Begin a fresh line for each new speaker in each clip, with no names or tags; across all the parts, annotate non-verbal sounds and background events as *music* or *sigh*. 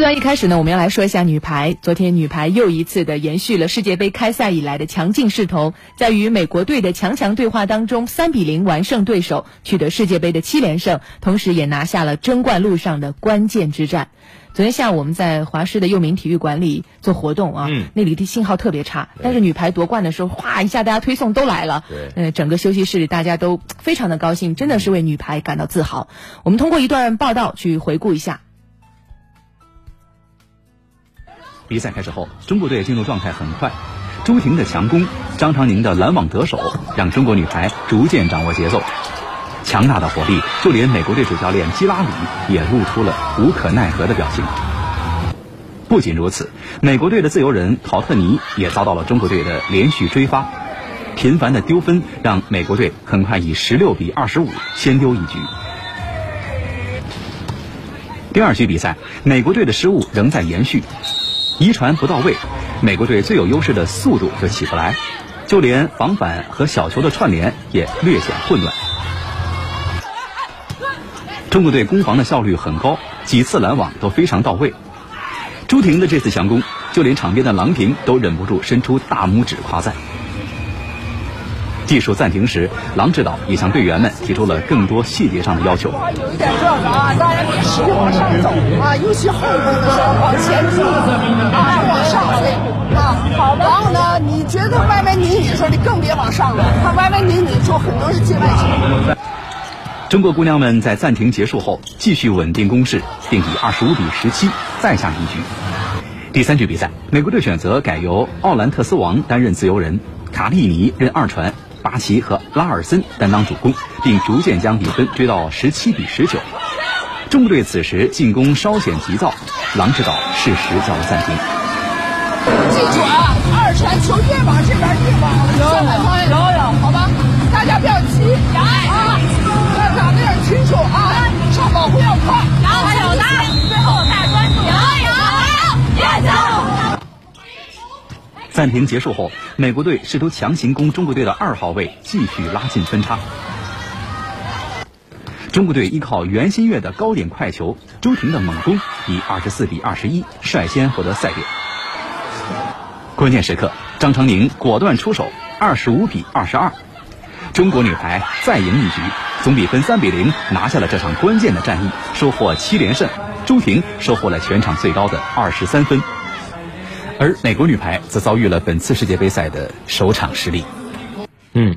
段一开始呢，我们要来说一下女排。昨天女排又一次的延续了世界杯开赛以来的强劲势头，在与美国队的强强对话当中，三比零完胜对手，取得世界杯的七连胜，同时也拿下了争冠路上的关键之战。昨天下午我们在华师的佑民体育馆里做活动啊，那里的信号特别差，但是女排夺冠的时候，哗一下大家推送都来了，呃，整个休息室里大家都非常的高兴，真的是为女排感到自豪。我们通过一段报道去回顾一下。
比赛开始后，中国队进入状态很快。朱婷的强攻，张常宁的拦网得手，让中国女排逐渐掌握节奏。强大的火力，就连美国队主教练基拉里也露出了无可奈何的表情。不仅如此，美国队的自由人考特尼也遭到了中国队的连续追发，频繁的丢分让美国队很快以十六比二十五先丢一局。第二局比赛，美国队的失误仍在延续。遗传不到位，美国队最有优势的速度就起不来，就连防反和小球的串联也略显混乱。中国队攻防的效率很高，几次拦网都非常到位。朱婷的这次强攻，就连场边的郎平都忍不住伸出大拇指夸赞。技术暂停时，郎指导也向队员们提出了更多细节上的要求。
有一点这个啊，大家别使劲往上走啊，尤其后攻的往前进啊，往上飞啊。好然后呢，你觉得歪歪拧拧的时候，你更别往上了，他歪歪拧拧就很多是界外球。
中国姑娘们在暂停结束后继续稳定攻势，并以二十五比十七再下一局。第三局比赛，美国队选择改由奥兰特斯王担任自由人，卡利尼任二传。巴奇和拉尔森担当主攻，并逐渐将比分追到十七比十九。中国队此时进攻稍显急躁，郎指导适时叫了暂停。
记住啊，二传球越往这边越往上海方向摇摇，好吧？大家不要急啊，要打的要清楚啊，上保护要快，
然后有呢，最后
暂停结束后，美国队试图强行攻中国队的二号位，继续拉近分差。中国队依靠袁心玥的高点快球、朱婷的猛攻，以二十四比二十一率先获得赛点。关键时刻，张常宁果断出手，二十五比二十二，中国女排再赢一局，总比分三比零拿下了这场关键的战役，收获七连胜。朱婷收获了全场最高的二十三分。而美国女排则遭遇了本次世界杯赛的首场失利。
嗯，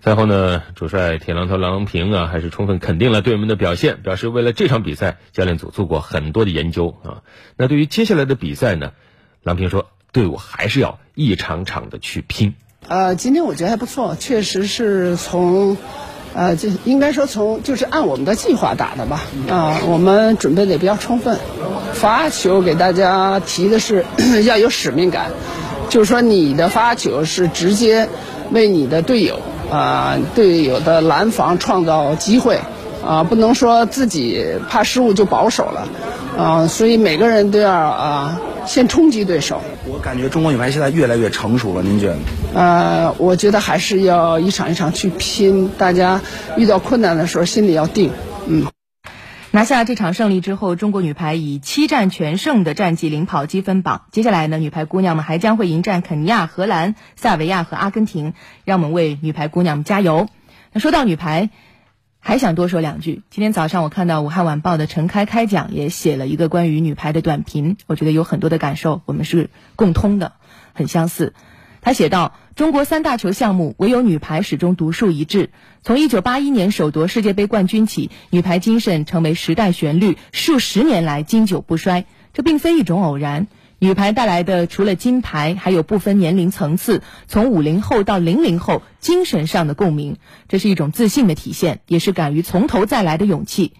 赛后呢，主帅铁榔头郎平啊，还是充分肯定了队员们的表现，表示为了这场比赛，教练组做过很多的研究啊。那对于接下来的比赛呢，郎平说，队伍还是要一场场的去拼。
呃，今天我觉得还不错，确实是从。呃，就应该说从就是按我们的计划打的吧，啊，我们准备的也比较充分。发球给大家提的是 *coughs* 要有使命感，就是说你的发球是直接为你的队友啊队友的拦防创造机会，啊，不能说自己怕失误就保守了，啊，所以每个人都要啊。先冲击对手。
我感觉中国女排现在越来越成熟了，您觉得？
呃，我觉得还是要一场一场去拼。大家遇到困难的时候，心里要定。嗯。
拿下这场胜利之后，中国女排以七战全胜的战绩领跑积分榜。接下来呢，女排姑娘们还将会迎战肯尼亚、荷兰、塞尔维亚和阿根廷。让我们为女排姑娘们加油。那说到女排。还想多说两句。今天早上我看到武汉晚报的陈开开讲也写了一个关于女排的短评，我觉得有很多的感受，我们是共通的，很相似。他写道：中国三大球项目唯有女排始终独树一帜。从一九八一年首夺世界杯冠军起，女排精神成为时代旋律，数十年来经久不衰。这并非一种偶然。女排带来的除了金牌，还有不分年龄层次，从五零后到零零后精神上的共鸣，这是一种自信的体现，也是敢于从头再来的勇气。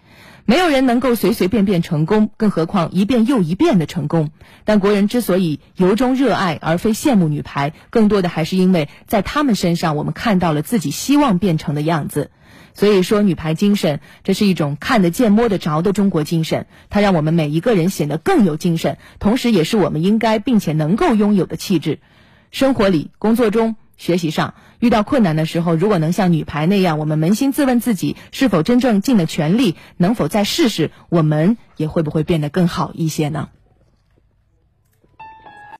没有人能够随随便便成功，更何况一遍又一遍的成功。但国人之所以由衷热爱而非羡慕女排，更多的还是因为在他们身上，我们看到了自己希望变成的样子。所以说，女排精神，这是一种看得见、摸得着的中国精神。它让我们每一个人显得更有精神，同时也是我们应该并且能够拥有的气质。生活里、工作中、学习上，遇到困难的时候，如果能像女排那样，我们扪心自问自己是否真正尽了全力，能否再试试，我们也会不会变得更好一些呢？